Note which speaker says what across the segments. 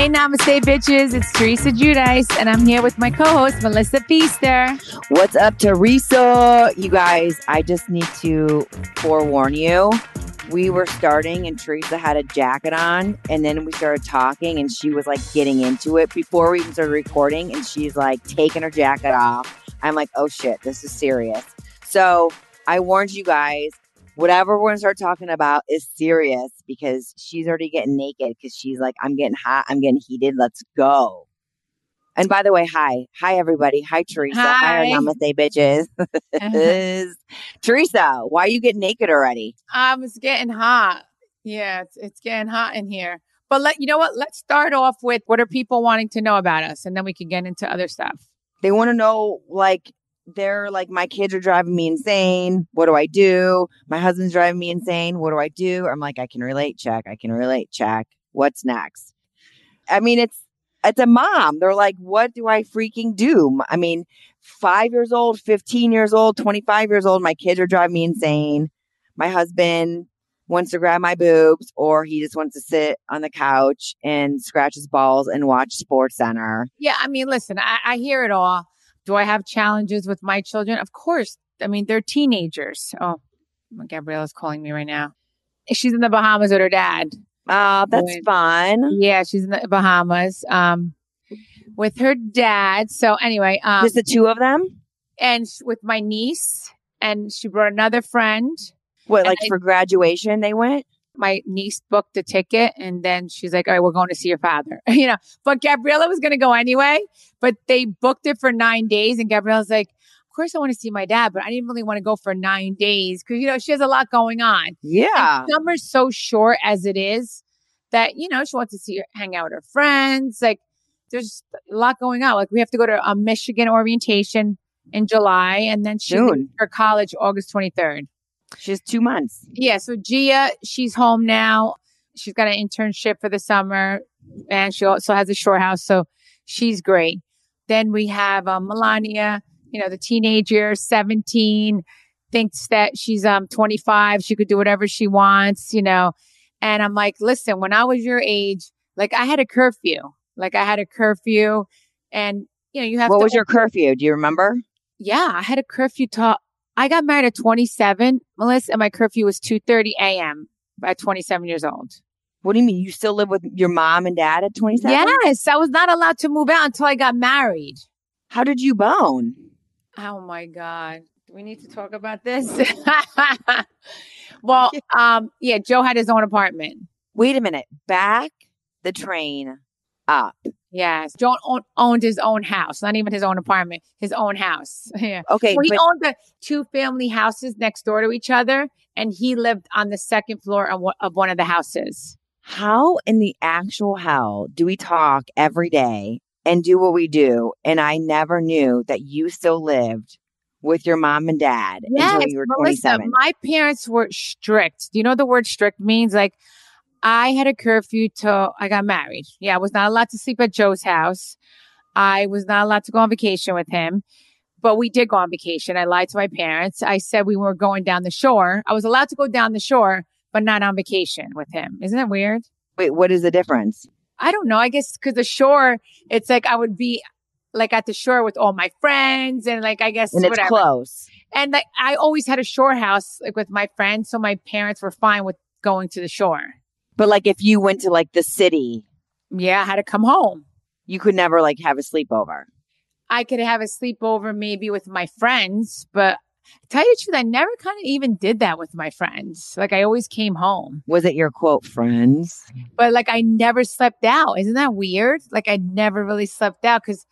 Speaker 1: Hey, namaste, bitches. It's Teresa Giudice, and I'm here with my co host, Melissa Pfeister.
Speaker 2: What's up, Teresa? You guys, I just need to forewarn you. We were starting, and Teresa had a jacket on, and then we started talking, and she was like getting into it before we even started recording, and she's like taking her jacket off. I'm like, oh shit, this is serious. So I warned you guys whatever we're gonna start talking about is serious because she's already getting naked because she's like, I'm getting hot, I'm getting heated, let's go. And by the way, hi. Hi everybody. Hi Teresa.
Speaker 1: Hi.
Speaker 2: Hi Namaste bitches. Teresa, why are you getting naked already?
Speaker 1: Um, it's getting hot. Yeah, it's, it's getting hot in here. But let you know what? Let's start off with what are people wanting to know about us, and then we can get into other stuff.
Speaker 2: They want to know like they're like my kids are driving me insane. What do I do? My husband's driving me insane. What do I do? I'm like, I can relate, check. I can relate, check. What's next? I mean, it's it's a mom. They're like, what do I freaking do? I mean, five years old, 15 years old, 25 years old, my kids are driving me insane. My husband wants to grab my boobs or he just wants to sit on the couch and scratch his balls and watch Sports Center.
Speaker 1: Yeah, I mean, listen, I, I hear it all. Do I have challenges with my children? Of course. I mean, they're teenagers. Oh, Gabriella's calling me right now. She's in the Bahamas with her dad.
Speaker 2: Oh, that's fun.
Speaker 1: Yeah, she's in the Bahamas um, with her dad. So anyway, um,
Speaker 2: Just the two of them?
Speaker 1: and with my niece, and she brought another friend.
Speaker 2: What, like
Speaker 1: I-
Speaker 2: for graduation they went?
Speaker 1: My niece booked the ticket, and then she's like, "All right, we're going to see your father." you know, but Gabriella was going to go anyway, but they booked it for nine days, and Gabriella's like, "Of course, I want to see my dad, but I didn't really want to go for nine days because you know she has a lot going on."
Speaker 2: Yeah.
Speaker 1: And summer's so short as it is that, you know, she wants to see her, hang out with her friends. Like there's a lot going on. Like we have to go to a Michigan orientation in July and then she for college August 23rd.
Speaker 2: She has two months.
Speaker 1: Yeah. So Gia, she's home now. She's got an internship for the summer and she also has a shore house. So she's great. Then we have um, Melania, you know, the teenager, 17, thinks that she's um 25. She could do whatever she wants, you know. And I'm like, listen, when I was your age, like I had a curfew. Like I had a curfew and you know, you have
Speaker 2: What
Speaker 1: to
Speaker 2: was your curfew? Do you remember?
Speaker 1: yeah, I had a curfew till I got married at 27, Melissa, and my curfew was 2:30 a.m. at 27 years old.
Speaker 2: What do you mean? You still live with your mom and dad at 27?
Speaker 1: Yes, I was not allowed to move out until I got married.
Speaker 2: How did you bone?
Speaker 1: Oh my god. Do we need to talk about this? well, um yeah, Joe had his own apartment.
Speaker 2: Wait a minute. Back the train up.
Speaker 1: Yes, John own, owned his own house, not even his own apartment, his own house. Yeah.
Speaker 2: Okay.
Speaker 1: Well, he
Speaker 2: but
Speaker 1: owned the two family houses next door to each other, and he lived on the second floor of, one- of one of the houses.
Speaker 2: how in the actual hell do we talk every day and do what we do? And I never knew that you still lived with your mom and dad
Speaker 1: Yes,
Speaker 2: until you were
Speaker 1: Melissa,
Speaker 2: 27.
Speaker 1: my parents were strict. Do you know what the word strict means? Like, I had a curfew till I got married. Yeah, I was not allowed to sleep at Joe's house. I was not allowed to go on vacation with him, but we did go on vacation. I lied to my parents. I said we were going down the shore. I was allowed to go down the shore, but not on vacation with him. Isn't that weird?
Speaker 2: Wait, what is the difference?
Speaker 1: I don't know. I guess because the shore, it's like I would be like at the shore with all my friends and like, I guess
Speaker 2: And it's
Speaker 1: whatever.
Speaker 2: close.
Speaker 1: And like I always had a shore house like with my friends, so my parents were fine with going to the shore.
Speaker 2: But like if you went to like the city,
Speaker 1: Yeah, I had to come home.
Speaker 2: you could never like have a sleepover.
Speaker 1: I could have a sleepover maybe with my friends, but tell you the truth, I never kind of even did that with my friends. Like I always came home,
Speaker 2: Was it your quote friends?
Speaker 1: but like I never slept out. Isn't that weird? Like I never really slept out because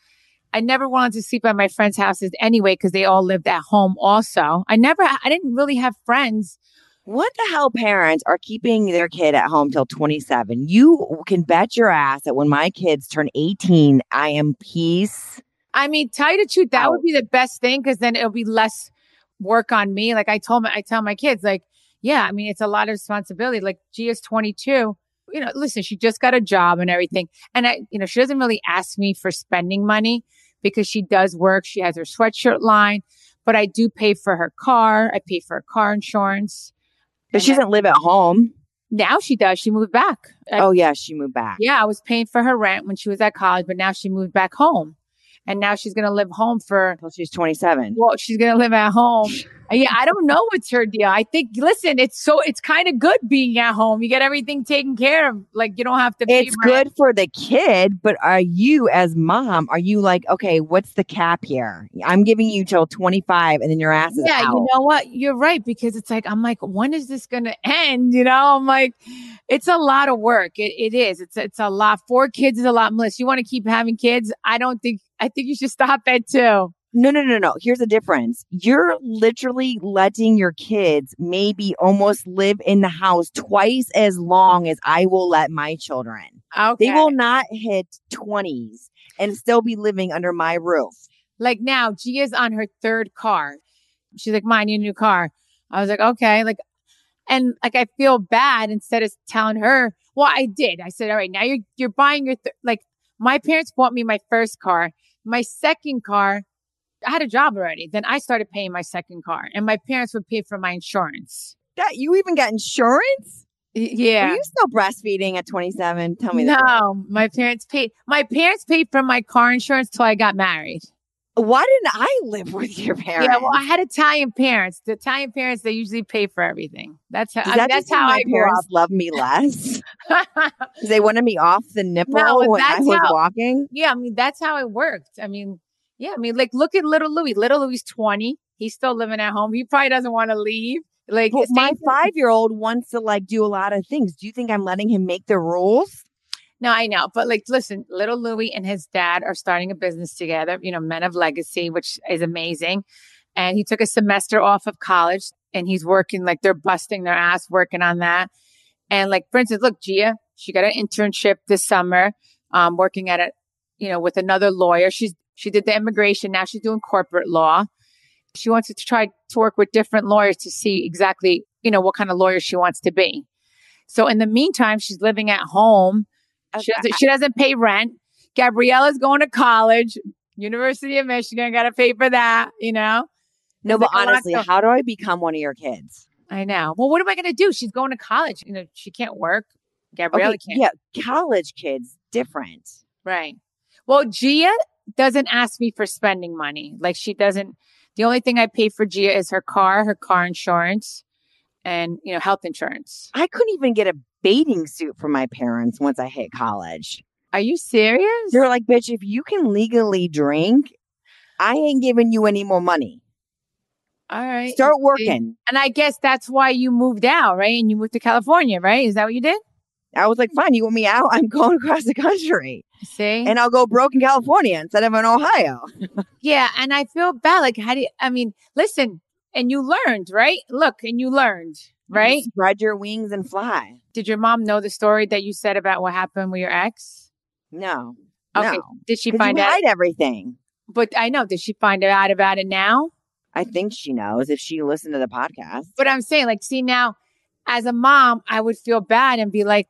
Speaker 1: I never wanted to sleep at my friends' houses anyway because they all lived at home also. I never, I didn't really have friends
Speaker 2: What the hell parents are keeping their kid at home till 27? You can bet your ass that when my kids turn 18, I am peace.
Speaker 1: I mean, tell you the truth, that
Speaker 2: Out.
Speaker 1: would be the best thing because then it'll be less work on me. Like I told my, I tell my kids, like, yeah, I mean, it's a lot of responsibility. Like Gia's 22. You know, listen, she just got a job and everything. And I, you know, she doesn't really ask me for spending money because she does work. She has her sweatshirt line, but I do pay for her car. I pay for her car insurance.
Speaker 2: But she
Speaker 1: And
Speaker 2: doesn't live at home.
Speaker 1: Now she does. She moved back. I-
Speaker 2: oh yeah, she moved back.
Speaker 1: yeah, I was paying for her rent when she was at college, but now she moved back home. And now she's going to live home for,
Speaker 2: Until she's 27.
Speaker 1: well, she's going to live at home. Yeah, I don't know what's her deal. I think, listen, it's so, it's kind of good being at home. You get everything taken care of. Like you don't have to
Speaker 2: It's
Speaker 1: rent.
Speaker 2: good for the kid, but are you as mom, are you like, okay, what's the cap here? I'm giving you till 25 and then your ass is
Speaker 1: Yeah,
Speaker 2: out.
Speaker 1: you know what? You're right because it's like I'm like, when is this going to end? You know, I'm like, it's a lot of work. It, it is. It's it's a lot. Four kids is a lot. Melissa, you want to keep having kids? I don't think. I think you should stop at too.
Speaker 2: No, no, no, no. Here's the difference. You're literally letting your kids maybe almost live in the house twice as long as I will let my children.
Speaker 1: Okay.
Speaker 2: They will not hit 20s and still be living under my roof.
Speaker 1: like now, Gia's on her third car. She's like, "Mine, your new car." I was like, "Okay." Like, and like I feel bad instead of telling her. Well, I did. I said, "All right, now you're you're buying your th- like." My parents bought me my first car. My second car, I had a job already. Then I started paying my second car, and my parents would pay for my insurance.
Speaker 2: That you even got insurance? Were
Speaker 1: Yeah.
Speaker 2: you still breastfeeding at 27? Tell me that.
Speaker 1: No, my parents paid. My parents paid for my car insurance till I got married.
Speaker 2: Why didn't I live with your parents?
Speaker 1: Yeah, well, I had Italian parents. The Italian parents they usually pay for everything. That's how.
Speaker 2: Does
Speaker 1: I mean, that's how
Speaker 2: my parents love me less they wanted me off the nipple
Speaker 1: No,
Speaker 2: when I was
Speaker 1: how-
Speaker 2: walking.
Speaker 1: yeah, I mean that's how it worked. I mean, yeah, I mean, like look at little Louis. Little Louis twenty. He's still living at home. He probably doesn't want to leave. Like
Speaker 2: my five year old wants to like do a lot of things. Do you think I'm letting him make the rules?
Speaker 1: No, I know, but like, listen, little Louis and his dad are starting a business together. You know, Men of Legacy, which is amazing. And he took a semester off of college, and he's working like they're busting their ass working on that. And like, for instance, look, Gia, she got an internship this summer, um, working at it, you know, with another lawyer. She's she did the immigration. Now she's doing corporate law. She wants to try to work with different lawyers to see exactly, you know, what kind of lawyer she wants to be. So in the meantime, she's living at home. She doesn't, she doesn't pay rent. Gabriella's going to college, University of Michigan. Got to pay for that, you know?
Speaker 2: No, but
Speaker 1: like a lot
Speaker 2: honestly, how do I become one of your kids?
Speaker 1: I know. Well, what am I going to do? She's going to college. You know, she can't work. Gabriella
Speaker 2: Okay,
Speaker 1: can't.
Speaker 2: yeah, college kids different.
Speaker 1: Right. Well, Gia doesn't ask me for spending money. Like she doesn't. The only thing I pay for Gia is her car, her car insurance, and you know health insurance.
Speaker 2: I couldn't even get a bathing suit for my parents once I hit college.
Speaker 1: Are you serious?
Speaker 2: They're like, bitch, if you can legally drink, I ain't giving you any more money.
Speaker 1: All right.
Speaker 2: Start working.
Speaker 1: And I guess that's why you moved out, right? And you moved to California, right? Is that what you did?
Speaker 2: I was like, fine, you want me out? I'm going across the country.
Speaker 1: See?
Speaker 2: And I'll go broke in California instead of in Ohio.
Speaker 1: yeah. And I feel bad. Like, how do you, I mean, listen, and you learned, right? Look, and you learned, right?
Speaker 2: Spread your wings and fly.
Speaker 1: Did your mom know the story that you said about what happened with your ex?
Speaker 2: No.
Speaker 1: Okay.
Speaker 2: No.
Speaker 1: Did she find
Speaker 2: you
Speaker 1: out?
Speaker 2: everything.
Speaker 1: But I know, did she find out about it now?
Speaker 2: I think she knows if she listened to the podcast.
Speaker 1: But I'm saying, like, see, now as a mom, I would feel bad and be like,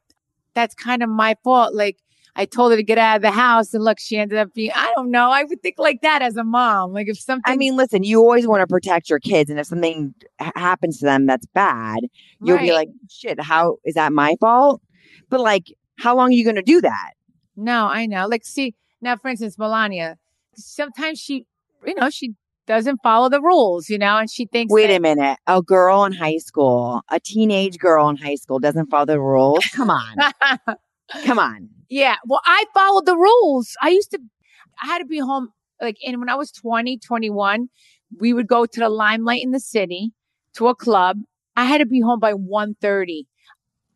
Speaker 1: that's kind of my fault. Like, I told her to get out of the house, and look, she ended up being, I don't know. I would think like that as a mom. Like, if something,
Speaker 2: I mean, listen, you always want to protect your kids. And if something happens to them that's bad, you'll be like, shit, how is that my fault? But like, how long are you going to do that?
Speaker 1: no, I know. Like, see, now, for instance, Melania, sometimes she, you know, she doesn't follow the rules, you know, and she thinks,
Speaker 2: Wait
Speaker 1: that-
Speaker 2: a minute. A girl in high school, a teenage girl in high school doesn't follow the rules. Come on. Come on.
Speaker 1: Yeah. Well, I followed the rules. I used to, I had to be home. Like, and when I was 20, 21, we would go to the limelight in the city to a club. I had to be home by 1.30.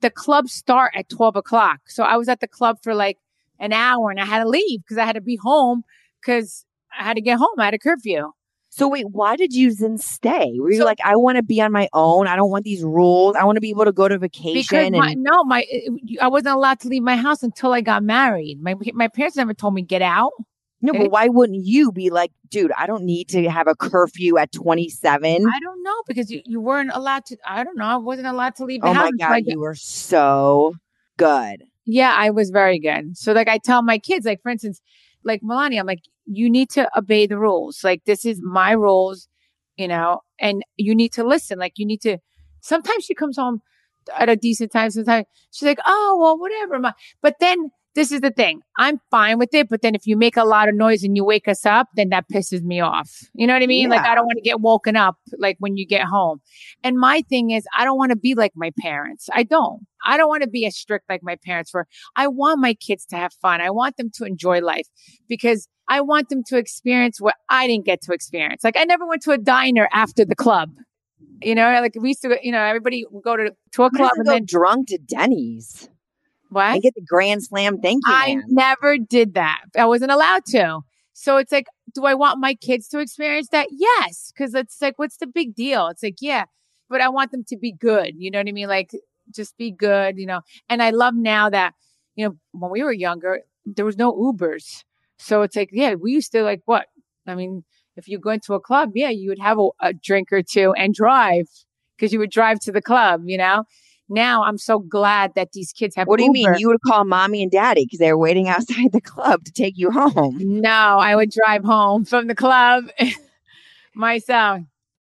Speaker 1: The clubs start at 12 o'clock. So I was at the club for like an hour and I had to leave because I had to be home because I had to get home. I had a curfew.
Speaker 2: So wait, why did you then stay? Were you
Speaker 1: So-
Speaker 2: like, I want to be on my own. I don't want these rules. I want to be able to go to vacation.
Speaker 1: Because
Speaker 2: and
Speaker 1: my, no, my, eh, I wasn't allowed to leave my house until I got married. My, my parents never told me get out.
Speaker 2: no, but eh? why wouldn't you be like, dude, I don't need to have a curfew at 27?
Speaker 1: I don't know because you, you weren't allowed to. I don't know. I wasn't allowed to leave the
Speaker 2: Oh
Speaker 1: house.
Speaker 2: my God,
Speaker 1: got-
Speaker 2: you were so good.
Speaker 1: yeah, I was very good. So like I tell my kids, like for instance, like Melania, I'm like, you need to obey the rules. Like this is my rules, you know, and you need to listen. Like you need to. Sometimes she comes home at a decent time sometimes. She's like, oh, well, whatever. Ma. But then this is the thing. I'm fine with it. But then if you make a lot of noise and you wake us up, then that pisses me off. You know what I mean? Like, I don't want to get woken up like when you get home. And my thing is, I don't want to be like my parents. I don't. I don't want to be as strict like my parents were. I want my kids to have fun. I want them to enjoy life because I want them to experience what I didn't get to experience. Like, I never went to a diner after the club. You know, like we used to, you know, everybody would go to, to a club and then
Speaker 2: drunk to Denny's
Speaker 1: what?
Speaker 2: and get the grand slam. Thank you,
Speaker 1: I
Speaker 2: man.
Speaker 1: never did that. I wasn't allowed to. So it's like, do I want my kids to experience that? Yes. Cause it's like, what's the big deal? It's like, yeah, but I want them to be good. You know what I mean? Like, just be good, you know? And I love now that, you know, when we were younger, there was no Ubers. So it's like, yeah, we used to like what? I mean, if you go into a club, yeah, you would have a, a drink or two and drive because you would drive to the club, you know? Now I'm so glad that these kids have
Speaker 2: What do you mean? You would call mommy and daddy because they were waiting outside the club to take you home.
Speaker 1: No, I would drive home from the club myself.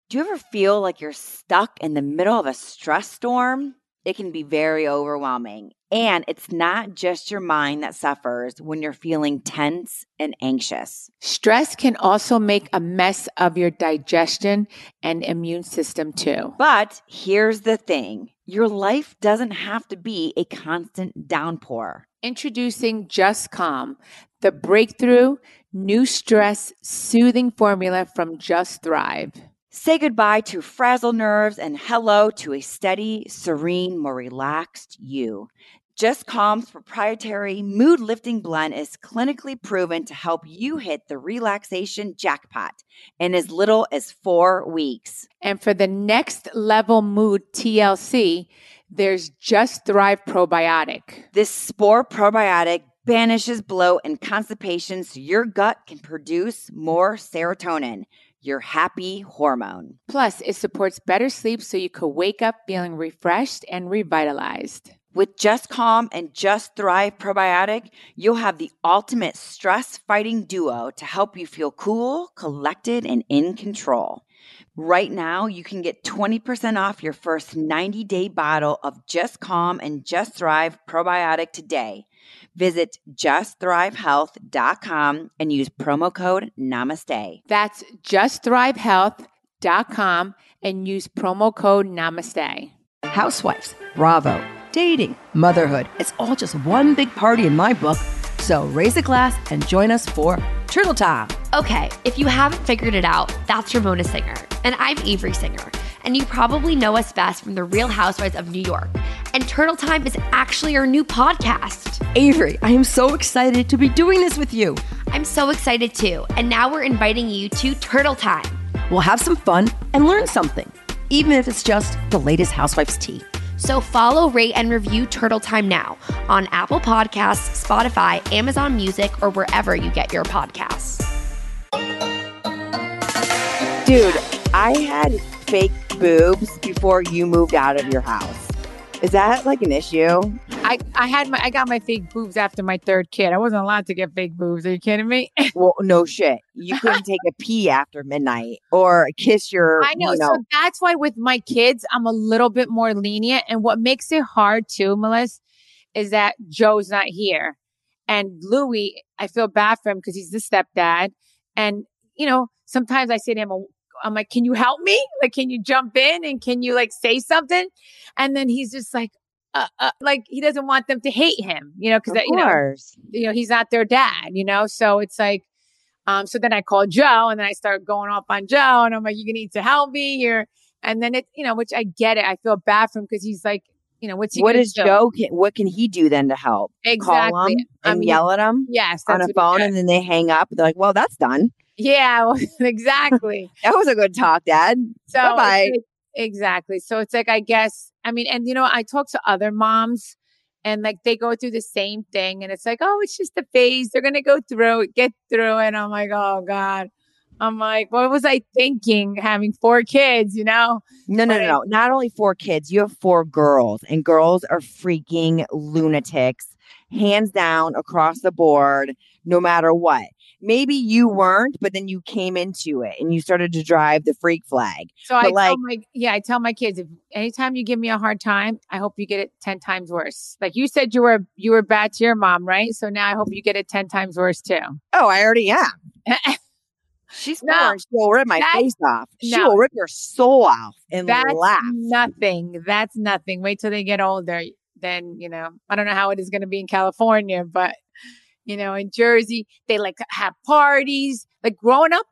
Speaker 2: Do you ever feel like you're stuck in the middle of a stress storm? It can be very overwhelming. And it's not just your mind that suffers when you're feeling tense and anxious.
Speaker 1: Stress can also make a mess of your digestion and immune system too.
Speaker 2: But here's the thing your life doesn't have to be a constant downpour.
Speaker 1: Introducing Just Calm, the breakthrough new stress soothing formula from Just Thrive.
Speaker 2: Say goodbye to frazzled nerves and hello to a steady, serene, more relaxed you. Just Calm's proprietary mood lifting blend is clinically proven to help you hit the relaxation jackpot in as little as four weeks.
Speaker 1: And for the next level mood TLC, there's Just Thrive Probiotic.
Speaker 2: This spore probiotic banishes bloat and constipation so your gut can produce more serotonin, your happy hormone.
Speaker 1: Plus, it supports better sleep so you could wake up feeling refreshed and revitalized.
Speaker 2: With Just Calm and Just Thrive probiotic, you'll have the ultimate stress fighting duo to help you feel cool, collected, and in control. Right now, you can get 20% off your first 90 day bottle of Just Calm and Just Thrive probiotic today. Visit justthrivehealth.com and use promo code NAMASTE.
Speaker 1: That's justthrivehealth.com and use promo code NAMASTE.
Speaker 3: Housewives, Bravo, dating, motherhood. It's all just one big party in my book. So raise a glass and join us for Turtle Time.
Speaker 4: Okay, if you haven't figured it out, that's Ramona Singer. And I'm Avery Singer. And you probably know us best from The Real Housewives of New York. And Turtle Time is actually our new podcast.
Speaker 3: Avery, I am so excited to be doing this with you.
Speaker 4: I'm so excited too. And now we're inviting you to Turtle Time.
Speaker 3: We'll have some fun and learn something, even if it's just the latest Housewives tea.
Speaker 4: So follow, rate, and review Turtle Time now on Apple Podcasts, Spotify, Amazon Music, or wherever you get your podcasts.
Speaker 2: Dude, I had fake boobs before you moved out of your house. Is that like an issue?
Speaker 1: I, I had my I got my fake boobs after my third kid. I wasn't allowed to get fake boobs. Are you kidding me?
Speaker 2: Well, no shit. You couldn't take a pee after midnight or kiss your.
Speaker 1: I know.
Speaker 2: You know
Speaker 1: So that's why with my kids, I'm a little bit more lenient. And what makes it hard too, Melissa, is that Joe's not here. And Louis, I feel bad for him because he's the stepdad. And, you know, sometimes I say to him, I'm like, can you help me? Like, can you jump in and can you like say something? And then he's just like, uh, uh, like he doesn't want them to hate him, you know, because you know, you know, he's not their dad, you know? So it's like, um, so then I call Joe and then I start going off on Joe and I'm like, you need to help me here. And then it, you know, which I get it. I feel bad for him because he's like, you know, what's he
Speaker 2: What
Speaker 1: do?
Speaker 2: Joe? Can, what can he do then to help? Call
Speaker 1: Exactly.
Speaker 2: him
Speaker 1: I mean,
Speaker 2: yell at him
Speaker 1: Yes.
Speaker 2: on a phone, and then they hang up. They're like, "Well, that's done.
Speaker 1: Yeah, exactly.
Speaker 2: That was a good talk, Dad."
Speaker 1: So
Speaker 2: Bye-bye.
Speaker 1: exactly. So it's like, I guess, I mean, and you know, I talk to other moms and like they go through the same thing and it's like, oh, it's just a phase. They're going to go through it, get through it. And I'm like, oh God. I'm like, what was I thinking having four kids, you know?
Speaker 2: No, no, no, no. Not only four kids, you have four girls, and girls are freaking lunatics, hands down across the board, no matter what. Maybe you weren't, but then you came into it and you started to drive the freak flag.
Speaker 1: So I
Speaker 2: But,
Speaker 1: tell
Speaker 2: like-
Speaker 1: my yeah, I tell my kids if anytime you give me a hard time, I hope you get it ten times worse. Like you said, you were you were bad to your mom, right? So now I hope you get it ten times worse too.
Speaker 2: Oh, I already am. She's
Speaker 1: No.
Speaker 2: no, she will rip my face off. She
Speaker 1: no.
Speaker 2: will rip your soul off and
Speaker 1: That's
Speaker 2: laugh.
Speaker 1: nothing. That's nothing. Wait till they get older. Then you know I don't know how it is going to be in California, but you know in Jersey they like have parties. Like growing up,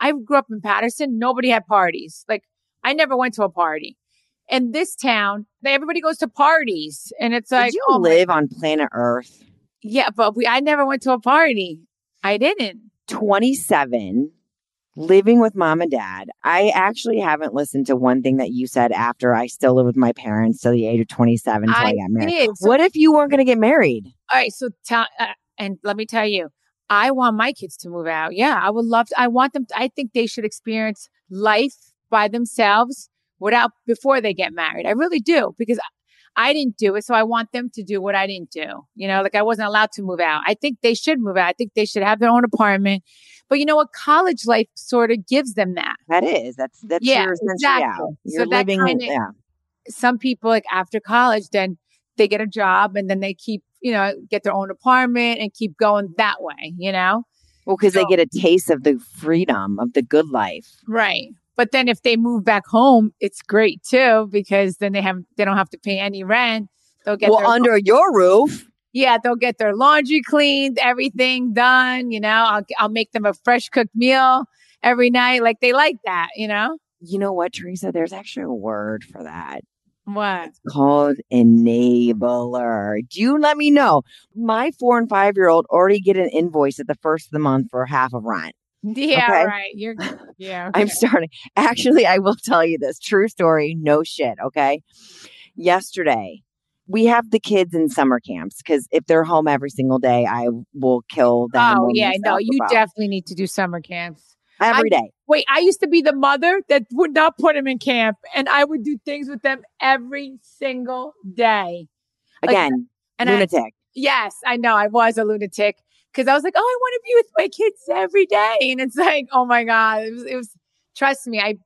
Speaker 1: I grew up in Paterson. Nobody had parties. Like I never went to a party. In this town, they, everybody goes to parties, and it's like
Speaker 2: Did you
Speaker 1: oh
Speaker 2: live on planet Earth?
Speaker 1: Yeah, but we I never went to a party. I didn't.
Speaker 2: 27, living with mom and dad. I actually haven't listened to one thing that you said after I still live with my parents till the age of 27 until I,
Speaker 1: I
Speaker 2: got married.
Speaker 1: So,
Speaker 2: What if you weren't going to get married?
Speaker 1: all right, so tell uh, and let me tell you, I want my kids to move out. Yeah, I would love to. I want them. To, I think they should experience life by themselves without before they get married. I really do because I didn't do it, so I want them to do what I didn't do. You know, like I wasn't allowed to move out. I think they should move out. I think they should have their own apartment. But you know what? College life sort of gives them that.
Speaker 2: That is. That's that's
Speaker 1: Yeah,
Speaker 2: your
Speaker 1: exactly. So
Speaker 2: You're
Speaker 1: that
Speaker 2: living
Speaker 1: kinda-
Speaker 2: yeah.
Speaker 1: some people like after college then they get a job and then they keep you know get their own apartment and keep going that way you know
Speaker 2: Well, because they get a taste of the freedom of the good life.
Speaker 1: right but then if they move back home it's great too because then they have they don't have to pay any rent they'll get
Speaker 2: well, under your roof.
Speaker 1: yeah they'll get their laundry cleaned everything done you know I'll, I'll make them a fresh cooked meal every night like they like that you know
Speaker 2: You know what, Teresa? There's actually a word for that.
Speaker 1: What
Speaker 2: called enabler. Do you let me know? My four and five year old already get an invoice at the first of the month for half of rent.
Speaker 1: yeah
Speaker 2: Okay.
Speaker 1: right you're yeah
Speaker 2: I'm starting. Actually, I will tell you this true story. No shit. Okay. Yesterday, we have the kids in summer camps because if they're home every single day, I will kill them.
Speaker 1: oh yeah no you definitely need to do summer camps
Speaker 2: every day.
Speaker 1: Wait, I used to be the mother that would not put them in camp, and I would do things with them every single day. like,
Speaker 2: Again,
Speaker 1: And I,
Speaker 2: lunatic.
Speaker 1: yes, I know I was a lunatic because I was like, oh, I want to be with my kids every day, and it's like, oh my god, it was, it was. Trust me, I.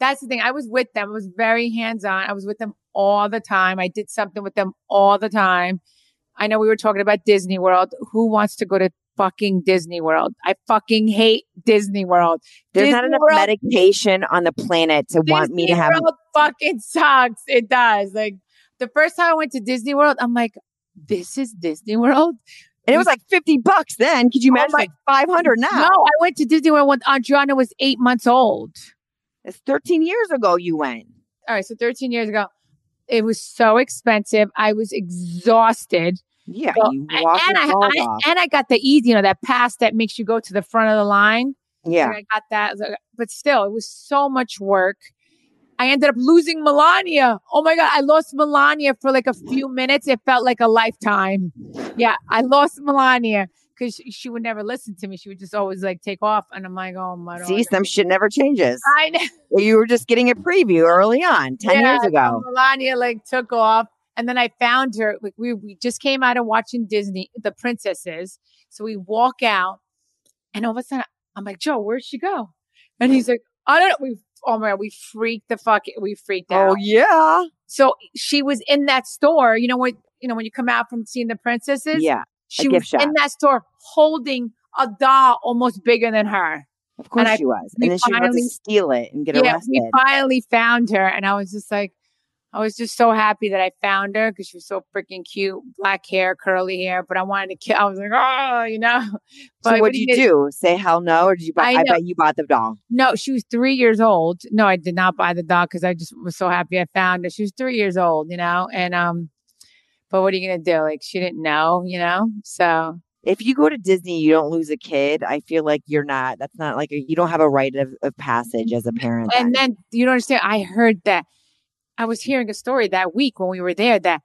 Speaker 1: That's the thing. I was with them. I was very hands on. I was with them all the time. I did something with them all the time. I know we were talking about Disney World. Who wants to go to fucking Disney World? I fucking hate Disney World.
Speaker 2: There's not enough
Speaker 1: World-
Speaker 2: medication on the planet to want me to have.
Speaker 1: World fucking sucks. It does. Like the first time I went to Disney World, I'm like, this is Disney World.
Speaker 2: And it was like 50 bucks then. Could you
Speaker 1: Oh
Speaker 2: imagine
Speaker 1: my-
Speaker 2: like 500 now?
Speaker 1: No, I went to Disney World when Adriana was eight months old.
Speaker 2: It's 13 years ago you went.
Speaker 1: All right, so 13 years ago, it was so expensive. I was exhausted.
Speaker 2: Yeah,
Speaker 1: So-
Speaker 2: you
Speaker 1: and, and I, I- and I got the easy, you know, that pass that makes you go to the front of the line.
Speaker 2: Yeah.
Speaker 1: I got that. But still, it was so much work. I ended up losing Melania. Oh my God. I lost Melania for like a few minutes. It felt like a lifetime. Yeah. I lost Melania because she, she would never listen to me. She would just always like take off. And I'm like, oh my God.
Speaker 2: See, some shit never changes.
Speaker 1: I know.
Speaker 2: You were just getting a preview early on, 10
Speaker 1: Yeah,
Speaker 2: years
Speaker 1: so
Speaker 2: ago.
Speaker 1: Melania like took off. And then I found her. Like we, we just came out of watching Disney, the princesses. So we walk out and all of a sudden I'm like, Joe, where'd she go? And he's like, I don't know. We, oh my God, we freaked the fuck, we freaked oh, out.
Speaker 2: Oh, yeah.
Speaker 1: So she was in that store, you know, when, you know, when you come out from seeing the princesses,
Speaker 2: Yeah.
Speaker 1: she was
Speaker 2: shop.
Speaker 1: in that store holding a doll almost bigger than her.
Speaker 2: Of course
Speaker 1: I-
Speaker 2: she was. And then she was to
Speaker 1: finally-
Speaker 2: steal it and get
Speaker 1: yeah,
Speaker 2: arrested.
Speaker 1: we finally found her. And I was just like, I was just so happy that I found her because she was so freaking cute, black hair, curly hair. But I wanted to kill. I was like, oh, you know.
Speaker 2: so
Speaker 1: But
Speaker 2: what'd you
Speaker 1: did-
Speaker 2: do? Say hell no? Or did you buy?
Speaker 1: I
Speaker 2: I, bet you bought the doll.
Speaker 1: No, she was three years old. No, I did not buy the doll because I just was so happy I found her. She was three years old, you know, and um, but what are you gonna do? Like she didn't know, you know. So
Speaker 2: If you go to Disney, you don't lose a kid. I feel like you're not. That's not like a, you don't have a rite of, of passage as a parent.
Speaker 1: and
Speaker 2: then
Speaker 1: you don't understand. I heard that I was hearing a story that week when we were there that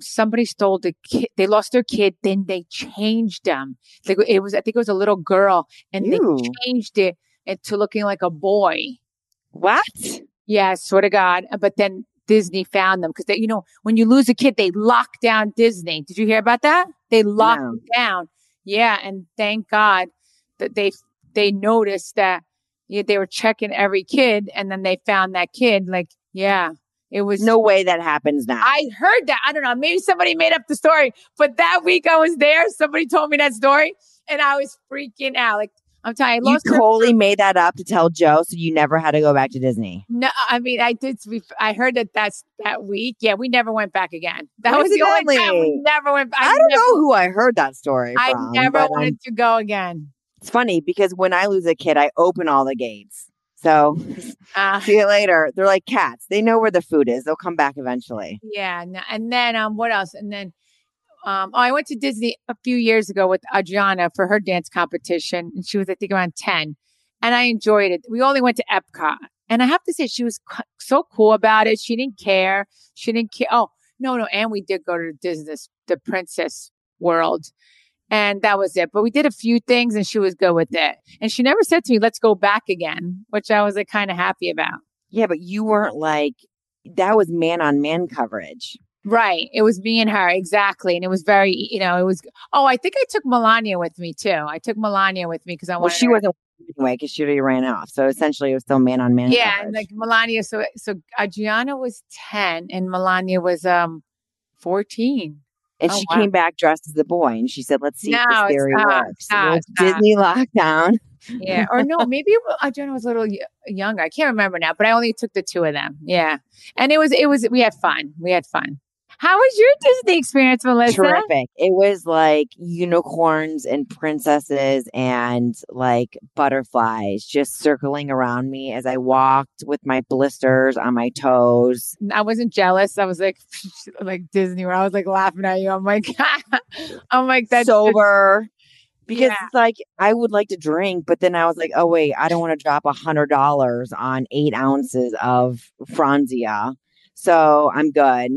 Speaker 1: somebody stole the kid. They lost their kid. Then they changed them. Like it was, I think it was a little girl, and
Speaker 2: Ew.
Speaker 1: they changed it into looking like a boy.
Speaker 2: what?
Speaker 1: Yeah, swear to God. But then Disney found them because they, you know, when you lose a kid, they lock down Disney. Did you hear about that? They lock
Speaker 2: No.
Speaker 1: down. Yeah, and thank God that they they noticed that yeah, they were checking every kid, and then they found that kid. Like, yeah, it was
Speaker 2: No way that happens now.
Speaker 1: I heard that. I don't know. Maybe somebody made up the story, but that week I was there. Somebody told me that story, and I was freaking out. Like I'm telling you, I
Speaker 2: you
Speaker 1: lost her-
Speaker 2: totally made that up to tell Joe, so you never had to go back to Disney.
Speaker 1: No, I mean I did. I heard that that's that week. Yeah, we never went back again. That was the only time we never went. back.
Speaker 2: I, don't
Speaker 1: never,
Speaker 2: know who I heard that story
Speaker 1: I
Speaker 2: from.
Speaker 1: never
Speaker 2: but, um,
Speaker 1: wanted to go again.
Speaker 2: it's funny because when I lose a kid, I open all the gates. So
Speaker 1: Uh,
Speaker 2: see you later. They're like cats. They know where the food is. They'll come back eventually.
Speaker 1: yeah, and then um, what else? And then um, oh, I went to Disney a few years ago with Adriana for her dance competition, and she was I think around ten, and I enjoyed it. We only went to Epcot, and I have to say she was c- so cool about it. She didn't care. She didn't care. Oh no, no, and we did go to Disney, the Princess World. And that was it. But we did a few things and she was good with it. And she never said to me, let's go back again, which I was like kind of happy about.
Speaker 2: Yeah, but you weren't like that was man on man coverage.
Speaker 1: Right. It was me and her. Exactly. And it was very, you know, it was, oh, I think I took Melania with me too. I took Melania with me because I
Speaker 2: Well,
Speaker 1: wanted Well,
Speaker 2: she
Speaker 1: her-
Speaker 2: wasn't anyway because she already ran off. So essentially, it was still man on man.
Speaker 1: Yeah.
Speaker 2: coverage.
Speaker 1: And like Melania. So, so Adriana was 10 and Melania was, um, 14.
Speaker 2: And
Speaker 1: oh,
Speaker 2: she
Speaker 1: wow.
Speaker 2: came back dressed as a boy, and she said, "Let's see
Speaker 1: No,
Speaker 2: if this theory
Speaker 1: not.
Speaker 2: works."
Speaker 1: Stop,
Speaker 2: It was
Speaker 1: stop.
Speaker 2: Disney lockdown.
Speaker 1: Yeah. Or no, maybe Adriana was a little y- younger. I can't remember now, but I only took the two of them. Yeah. And it was, it was, we had fun. We had fun. How was your Disney experience, Melissa?
Speaker 2: Terrific. It was like unicorns and princesses and like butterflies just circling around me as I walked with my blisters on my toes.
Speaker 1: I wasn't jealous. I was like, like Disney, where I was like laughing at you. I'm like, I'm like that's
Speaker 2: sober. Because
Speaker 1: Yeah.
Speaker 2: it's like I would like to drink, but then I was like, oh wait, I don't want to drop a hundred dollars on eight ounces of Franzia. So I'm good.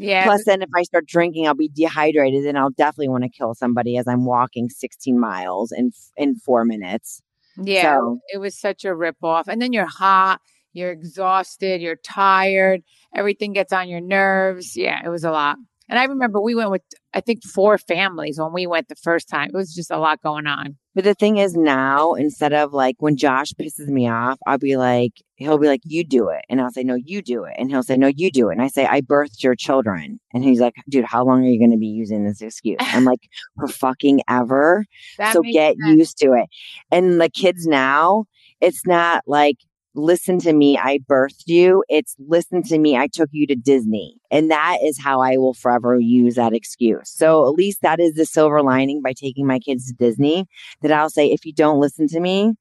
Speaker 1: Yeah.
Speaker 2: Plus, then if I start drinking, I'll be dehydrated, and I'll definitely want to kill somebody as I'm walking 16 miles in in four minutes.
Speaker 1: yeah.
Speaker 2: so-
Speaker 1: It was such a rip off. And then you're hot, you're exhausted, you're tired, everything gets on your nerves. Yeah, it was a lot. And I remember we went with I think four families when we went the first time. It was just a lot going on.
Speaker 2: But the thing is, now instead of like when Josh pisses me off, I'll be like, he'll be like, "You do it," and I'll say, "No, you do it," and he'll say, "No, you do it," and I say, "I birthed your children," and he's like, "Dude, how long are you going to be using this excuse?" I'm like, "For fucking ever."
Speaker 1: That
Speaker 2: so get
Speaker 1: sense.
Speaker 2: used to it. And the kids now, it's not like listen to me, I birthed you. It's listen to me, I took you to Disney. And that is how I will forever use that excuse. So at least that is the silver lining by taking my kids to Disney that I'll say, if you don't listen to me,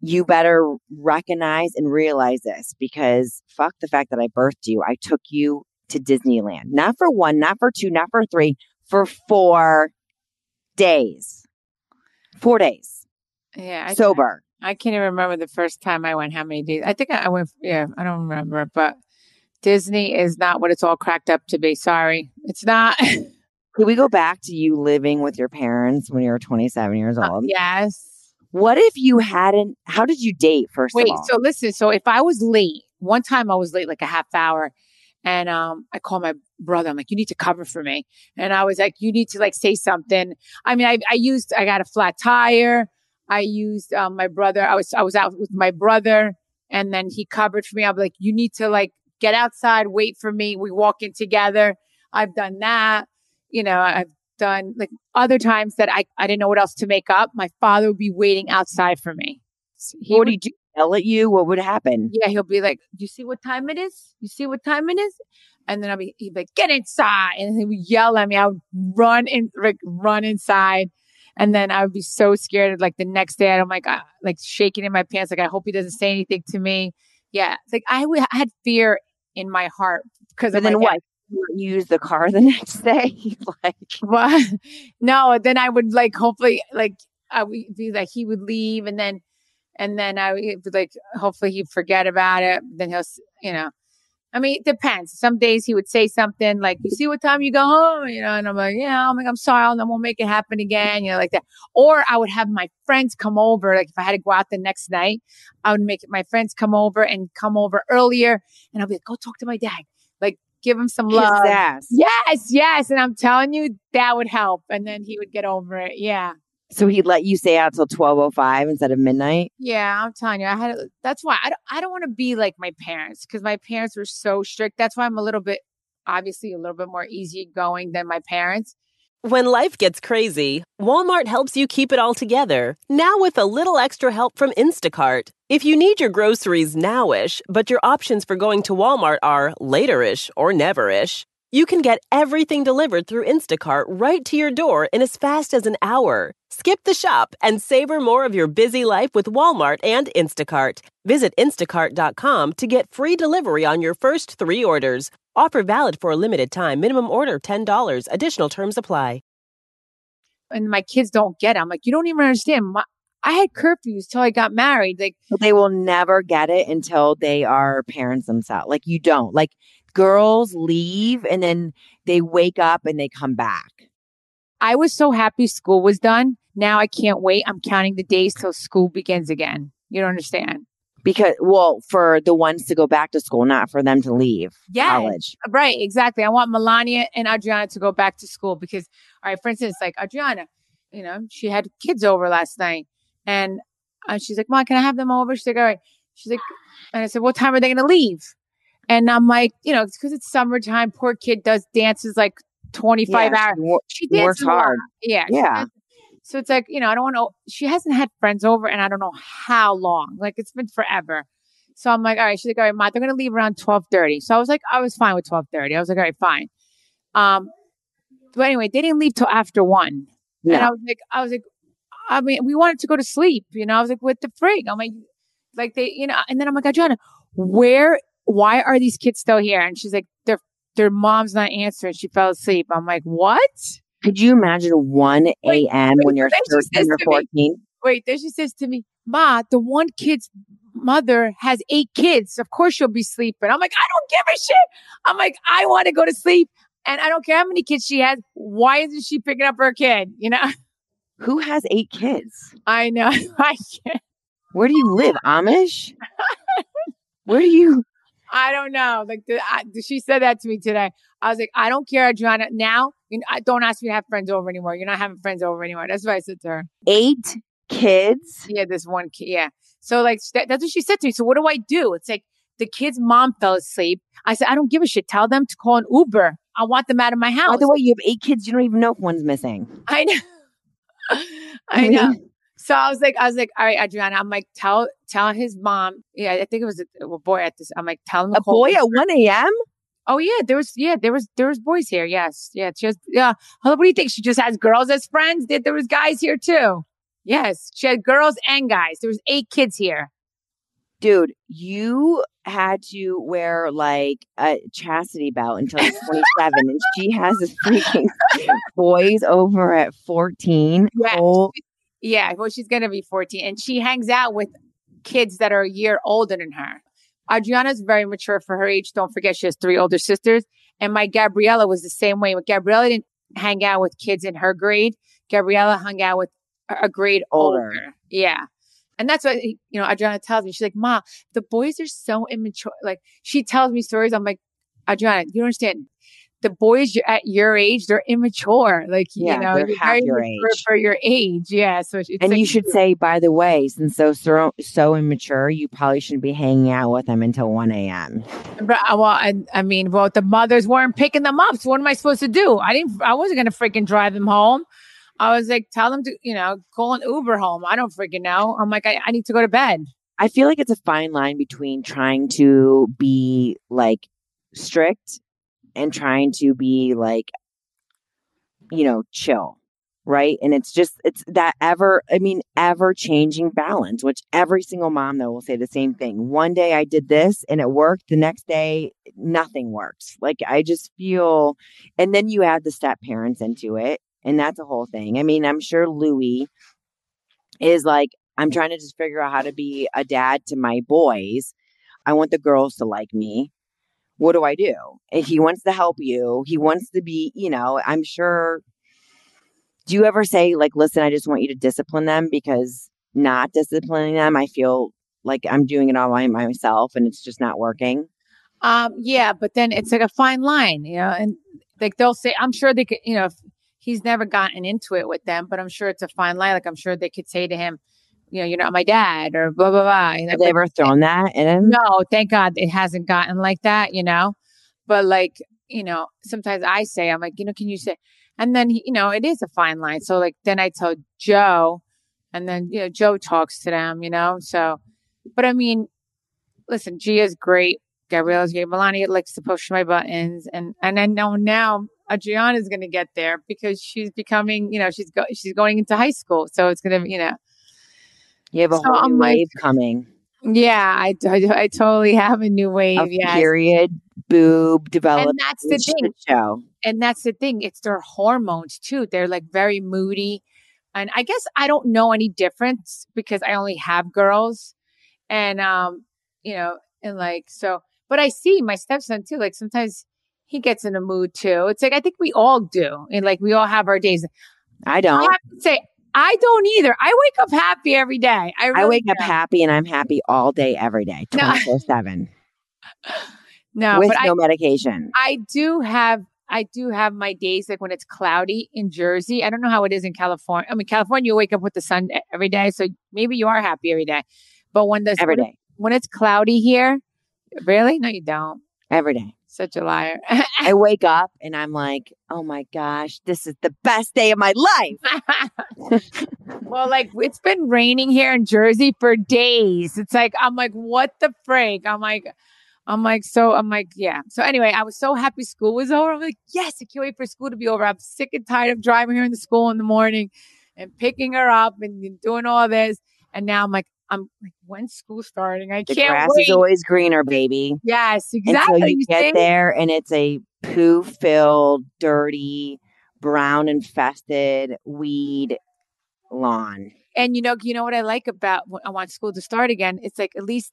Speaker 2: you better recognize and realize this because fuck the fact that I birthed you. I took you to Disneyland, not for one, not for two, not for three, for four days. Four days
Speaker 1: Yeah. I,
Speaker 2: sober.
Speaker 1: I can't even remember the first time I went how many days. I think I went yeah, I don't remember, but Disney is not what it's all cracked up to be. Sorry. It's not.
Speaker 2: Could we go back to you living with your parents when you were 27 years
Speaker 1: Uh,
Speaker 2: old?
Speaker 1: yes.
Speaker 2: What if you hadn't? How did you date, first
Speaker 1: Wait,
Speaker 2: of all?
Speaker 1: so listen, so if I was late, one time I was late like a half hour and um I called my brother. I'm like, you need to cover for me. And I was like, you need to like say something. I mean, I I used I got a flat tire. I used um my brother. I was I was out with my brother and then he covered for me. I'm like, you need to like get outside, wait for me. We walk in together. I've done that. You know, I've done like other times that I, I didn't know what else to make up. My father would be waiting outside for me. He
Speaker 2: what
Speaker 1: would
Speaker 2: he do? Yell at you? What would happen?
Speaker 1: yeah, he'll be like, "You see what time it is? You see what time it is?" And then I'll be, he'd be like, "Get inside!" And he would yell at me. I would run in, like, run inside, and then I would be so scared. Like the next day, I'm like, uh, like shaking in my pants. Like I hope he doesn't say anything to me. Yeah, it's like I, w- I had fear in my heart because of
Speaker 2: then
Speaker 1: my
Speaker 2: what? You use the car the next day? like,
Speaker 1: But no, then I would like hopefully like I would be like he would leave and then and then I would like hopefully he'd forget about it. Then he'll you know. I mean, it depends. Some days he would say something like, "You see what time you go home?" You know, and I'm like, "Yeah." I'm like, "I'm sorry, I'll, I won't make it happen again." You know, like that. Or I would have my friends come over. Like if I had to go out the next night, I would make my friends come over and come over earlier, and I'll be like, "Go talk to my dad." Like give him some love. Yes, yes. And I'm telling you, that would help. And then he would get over it. Yeah.
Speaker 2: So he let you stay out till twelve oh five instead of midnight.
Speaker 1: Yeah, I'm telling you, I had. That's why I don't, I don't want to be like my parents because my parents were so strict. That's why I'm a little bit, obviously, a little bit more easygoing than my parents.
Speaker 5: When life gets crazy, Walmart helps you keep it all together. Now with a little extra help from Instacart. If you need your groceries nowish, but your options for going to Walmart are laterish or neverish, you can get everything delivered through Instacart right to your door in as fast as an hour. Skip the shop and savor more of your busy life with Walmart and Instacart. Visit instacart.com to get free delivery on your first three orders. Offer valid for a limited time. Minimum order $10. Additional terms apply.
Speaker 1: And my kids don't get it. I'm like, you don't even understand. My, I had curfews till I got married. Like,
Speaker 2: They will never get it until they are parents themselves. Like you don't. Like girls leave and then they wake up and they come back.
Speaker 1: I was so happy school was done. Now I can't wait. I'm counting the days till school begins again. You don't understand.
Speaker 2: Because well, for the ones to go back to school, not for them to leave college.
Speaker 1: Right, exactly. I want Melania and Adriana to go back to school because, all right, for instance, like Adriana, you know, she had kids over last night and uh, she's like, Mom, can I have them over? She's like, all right. She's like, and I said, what time are they going to leave? And I'm like, you know, it's because it's summertime. Poor kid does dances like 25
Speaker 2: Yeah,
Speaker 1: hours.
Speaker 2: she
Speaker 1: She
Speaker 2: works
Speaker 1: dances
Speaker 2: hard.
Speaker 1: Yeah.
Speaker 2: Yeah.
Speaker 1: So it's like, you know, I don't want to, she hasn't had friends over and I don't know how long. Like it's been forever. So I'm like, all right, she's like, all right, Ma, they're going to leave around 1230. So I was like, I was fine with 1230. I was like, all right, fine. Um, but anyway, they didn't leave till after one. And I was like, I was like, I mean, we wanted to go to sleep, you know, I was like, what the frig? I'm like, like they, you know, and then I'm like, Adriana, where, why are these kids still here? And she's like, their, their mom's not answering. She fell asleep. I'm like, what?
Speaker 2: Could you imagine 1 a.m. when you're
Speaker 1: then
Speaker 2: 13 or
Speaker 1: to me-
Speaker 2: 14?
Speaker 1: Wait, then she says to me, Ma, the one kid's mother has eight kids. Of course she'll be sleeping. I'm like, I don't give a shit. I'm like, I want to go to sleep. And I don't care how many kids she has. Why isn't she picking up her kid? You know,
Speaker 2: Who has eight kids?
Speaker 1: I know. I can't.
Speaker 2: Where do you live? Amish? Where do you?
Speaker 1: I don't know. Like the, I, she said that to me today. I was like, I don't care, Adriana. Now, you know, don't ask me to have friends over anymore. You're not having friends over anymore. That's what I said to her.
Speaker 2: Eight kids?
Speaker 1: Yeah, this one kid. Yeah. So like that, that's what she said to me. So what do I do? It's like the kid's mom fell asleep. I said, I don't give a shit. Tell them to call an Uber. I want them out of my house.
Speaker 2: By the way, you have eight kids. You don't even know if one's missing.
Speaker 1: I know. I know. So I was like, I was like, all right, Adriana. I'm like, tell tell his mom. Yeah, I think it was a, a boy at this. I'm like, tell him
Speaker 2: A boy at 1 a.m.?
Speaker 1: Oh yeah, there was yeah, there was there was boys here. Yes, yeah, she has yeah. What do you think? She just has girls as friends. There, there was guys here too. Yes, she had girls and guys. There was eight kids here.
Speaker 2: Dude, you had to wear like a chastity belt until you're 27, and she has this freaking boys over at 14.
Speaker 1: Yes.
Speaker 2: Oh,
Speaker 1: Yeah, well, she's gonna be 14, and she hangs out with kids that are a year older than her. Adriana's very mature for her age. Don't forget, she has three older sisters, and my Gabriella was the same way. Gabriella didn't hang out with kids in her grade. Gabriella hung out with a a grade
Speaker 2: Older.
Speaker 1: older. Yeah. And that's what, you know, Adriana tells me. She's like, Ma, the boys are so immature. Like, she tells me stories. I'm like, Adriana, you don't understand. The boys at your age, they're immature. Like,
Speaker 2: Yeah,
Speaker 1: you know,
Speaker 2: they're
Speaker 1: you're very
Speaker 2: your
Speaker 1: mature
Speaker 2: age.
Speaker 1: for your age. Yeah. So it's
Speaker 2: and
Speaker 1: like-
Speaker 2: you should say, by the way, since those are so immature, you probably shouldn't be hanging out with them until 1 a.m.
Speaker 1: But, uh, well, I, I mean, well, the mothers weren't picking them up. So what am I supposed to do? I didn't, I wasn't going to freaking drive them home. I was like, tell them to, you know, call an Uber home. I don't freaking know. I'm like, I, I need to go to bed.
Speaker 2: I feel like it's a fine line between trying to be like strict and trying to be like, you know, chill. Right. And it's just, it's that ever, I mean, ever changing balance, which every single mom, though, will say the same thing. One day I did this and it worked. The next day, nothing works. Like, I just feel, and then you add the step parents into it. And that's a whole thing. I mean, I'm sure Louis is like, I'm trying to just figure out how to be a dad to my boys. I want the girls to like me. What do I do? And he wants to help you. He wants to be, you know, I'm sure. Do you ever say, like, listen, I just want you to discipline them because not disciplining them, I feel like I'm doing it all by myself and it's just not working?
Speaker 1: Um, yeah, but then it's like a fine line, you know, and like they'll say, I'm sure they could, you know, if, he's never gotten into it with them, but I'm sure it's a fine line. Like I'm sure they could say to him, you know, you're not my dad or blah blah blah. You know,
Speaker 2: Have they ever thrown that at him?
Speaker 1: no, thank God it hasn't gotten like that, you know. But like, you know, sometimes I say, I'm like, you know, can you say? And then he, you know, it is a fine line. So like, then I tell Joe, and then you know, Joe talks to them, you know. So, but I mean, listen, Gia's great. Gabriella's great. Melania likes to push my buttons, and and I know now Adriana's going to get there because she's becoming, you know, she's go, she's going into high school, so it's going to, you know,
Speaker 2: You have a
Speaker 1: So
Speaker 2: whole
Speaker 1: I'm
Speaker 2: new
Speaker 1: like-
Speaker 2: wave coming.
Speaker 1: yeah, I, I, I totally have a new wave.
Speaker 2: Of
Speaker 1: yes.
Speaker 2: period, boob, development.
Speaker 1: And that's the thing.
Speaker 2: show.
Speaker 1: and that's the thing it's their hormones too they're like very moody and i guess i don't know any difference because i only have girls and um you know and like so but i see my stepson too like sometimes he gets in a mood too it's like i think we all do and like we all have our days
Speaker 2: I
Speaker 1: i
Speaker 2: don't.
Speaker 1: have to say i don't either i wake up happy every day i,
Speaker 2: I
Speaker 1: really
Speaker 2: wake up happy and I'm happy all day, every day,
Speaker 1: No.
Speaker 2: 24 7
Speaker 1: no
Speaker 2: with no
Speaker 1: I,
Speaker 2: medication.
Speaker 1: I do have I do have my days like when it's cloudy in Jersey. I don't know how it is in California. I mean, California, you wake up with the sun every day, so maybe you are happy every day. But when the
Speaker 2: Every
Speaker 1: when,
Speaker 2: day.
Speaker 1: when it's cloudy here, really? No, you don't.
Speaker 2: Every day.
Speaker 1: Such a liar.
Speaker 2: I wake up and I'm like, oh my gosh, this is the best day of my life.
Speaker 1: well, like it's been raining here in Jersey for days. It's like I'm like, what the frig? I'm like, I'm like, so I'm like, yeah. So anyway, I was so happy school was over. I'm like, yes, I can't wait for school to be over. I'm sick and tired of driving her into school in the morning and picking her up and doing all this. And now I'm like, I'm like, when's school starting? I
Speaker 2: The
Speaker 1: can't
Speaker 2: grass
Speaker 1: wait.
Speaker 2: is always greener, baby.
Speaker 1: yes, exactly.
Speaker 2: Until you get
Speaker 1: see?
Speaker 2: there and it's a poo filled, dirty, brown infested weed lawn.
Speaker 1: And you know, you know what I like about when I want school to start again? It's like at least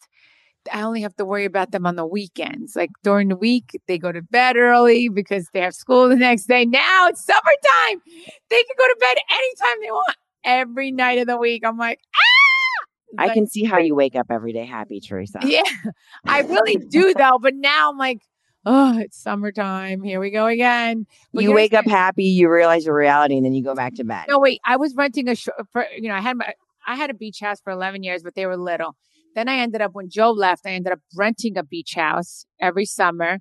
Speaker 1: I only have to worry about them on the weekends. Like during the week, they go to bed early because they have school the next day. Now it's summertime. They can go to bed anytime they want every night of the week. I'm like, ah!
Speaker 2: I can see how you wake up every day happy, Teresa.
Speaker 1: Yeah, I really do though. But now I'm like, oh, it's summertime. Here we go again. But
Speaker 2: you wake up happy, you realize your reality, and then you go back to bed.
Speaker 1: No, wait. I was renting a, sh- for, you know, I had my, I had a beach house for 11 years, but they were little. Then I ended up, when Joe left, I ended up renting a beach house every summer.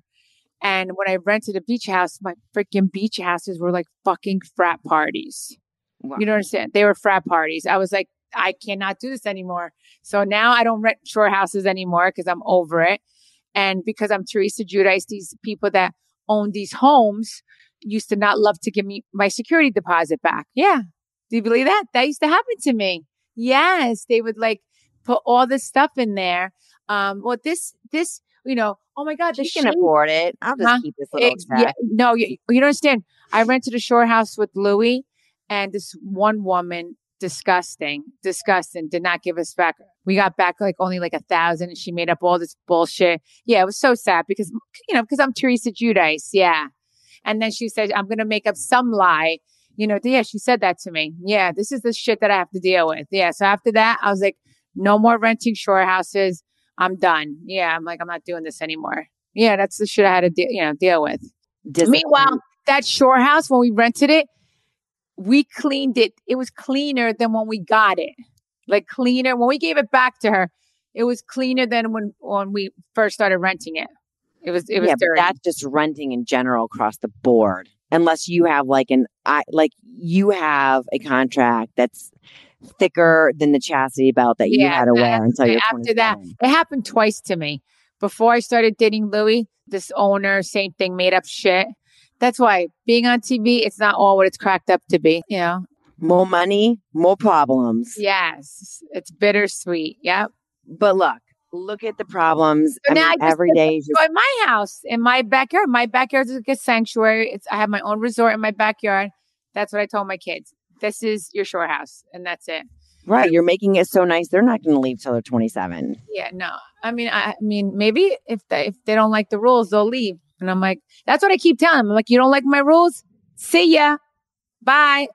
Speaker 1: And when I rented a beach house, my freaking beach houses were like fucking frat parties.
Speaker 2: Wow.
Speaker 1: You don't understand? They were frat parties. I was like, I cannot do this anymore. So now I don't rent shore houses anymore because I'm over it. And because I'm Teresa Giudice, these people that own these homes used to not love to give me my security deposit back. Yeah. Do you believe that? That used to happen to me. Yes. They would like put all this stuff in there. Um, well, this, this, you know, oh my God, the
Speaker 2: She can afford it. I'll just
Speaker 1: Huh?
Speaker 2: keep this little check.
Speaker 1: yeah, no, you, you don't understand. I rented a shore house with Luis, and this one woman, disgusting, disgusting, did not give us back. We got back like only like a thousand, and she made up all this bullshit. Yeah, it was so sad because you know because I'm Teresa Giudice. Yeah, and then she said I'm gonna make up some lie. You know, yeah, she said that to me. Yeah, this is the shit that I have to deal with. Yeah, so after that, I was like, no more renting shore houses. I'm done. Yeah, I'm like, I'm not doing this anymore. Yeah, that's the shit I had to de- you know deal with.
Speaker 2: Discipline.
Speaker 1: Meanwhile, that shore house when we rented it, we cleaned it. It was cleaner than when we got it. Like cleaner when we gave it back to her. It was cleaner than when when we first started renting it. It was it was
Speaker 2: yeah,
Speaker 1: dirty.
Speaker 2: that's just renting in general across the board. Unless you have like an I like you have a contract that's thicker than the chastity belt that you had to wear until you're
Speaker 1: after that, it happened twice to me. Before I started dating Luis, this owner, same thing, made up shit. That's why being on TV, it's not all what it's cracked up to be. You know,
Speaker 2: More money, more problems.
Speaker 1: yes, it's bittersweet. Yep.
Speaker 2: But look, look at the problems.
Speaker 1: But
Speaker 2: I
Speaker 1: now
Speaker 2: mean,
Speaker 1: I
Speaker 2: every day
Speaker 1: So in my house, in my backyard, my backyard is like a sanctuary. It's I have my own resort in my backyard. That's what I told my kids. This is your shore house, and that's it.
Speaker 2: right. You're making it so nice. They're not going to leave till they're 27.
Speaker 1: Yeah, no. I mean, I, I mean, maybe if they, if they don't like the rules, they'll leave. And I'm like, that's what I keep telling them. I'm like, you don't like my rules? See ya. Bye.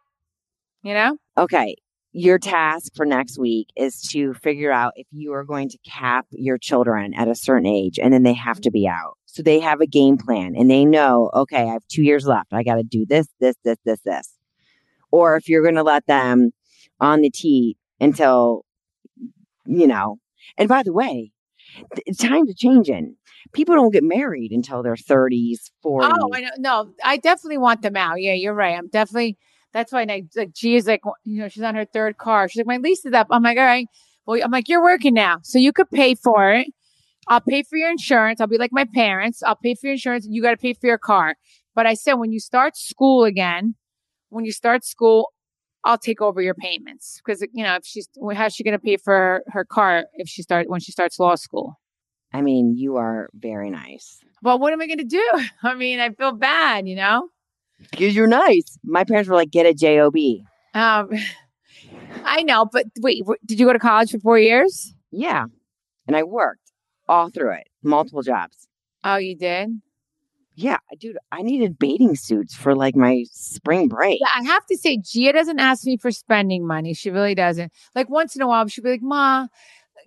Speaker 1: You know?
Speaker 2: Okay. Your task for next week is to figure out if you are going to cap your children at a certain age and then they have to be out. So they have a game plan and they know, okay, I have two years left. I got to do this, this, this, this, this. or if you're going to let them on the tee until, you know. And by the way, th- to change changing. People don't get married until their 30s, 40s.
Speaker 1: Oh, I know. No, I definitely want them out. Yeah, you're right. I'm definitely. That's why. I, like, G is like, you know, she's on her third car. She's like, my lease is up. I'm like, all right. Well, I'm like, you're working now, so you could pay for it. I'll pay for your insurance. I'll be like my parents. I'll pay for your insurance. You got to pay for your car. But I said, when you start school again, when you start school, I'll take over your payments because you know if she's how's she going to pay for her, her car if she start when she starts law school?
Speaker 2: I mean, you are very nice.
Speaker 1: Well, what am I going to do? I mean, I feel bad, you know.
Speaker 2: Because you're nice. My parents were like, get a job.
Speaker 1: Um, I know, but wait, did you go to college for four years?
Speaker 2: Yeah, and I worked all through it, multiple jobs.
Speaker 1: Oh, you did.
Speaker 2: Yeah, dude, I needed bathing suits for like my spring break.
Speaker 1: Yeah, I have to say, Gia doesn't ask me for spending money. She really doesn't. Like once in a while, she'll be like, "Ma,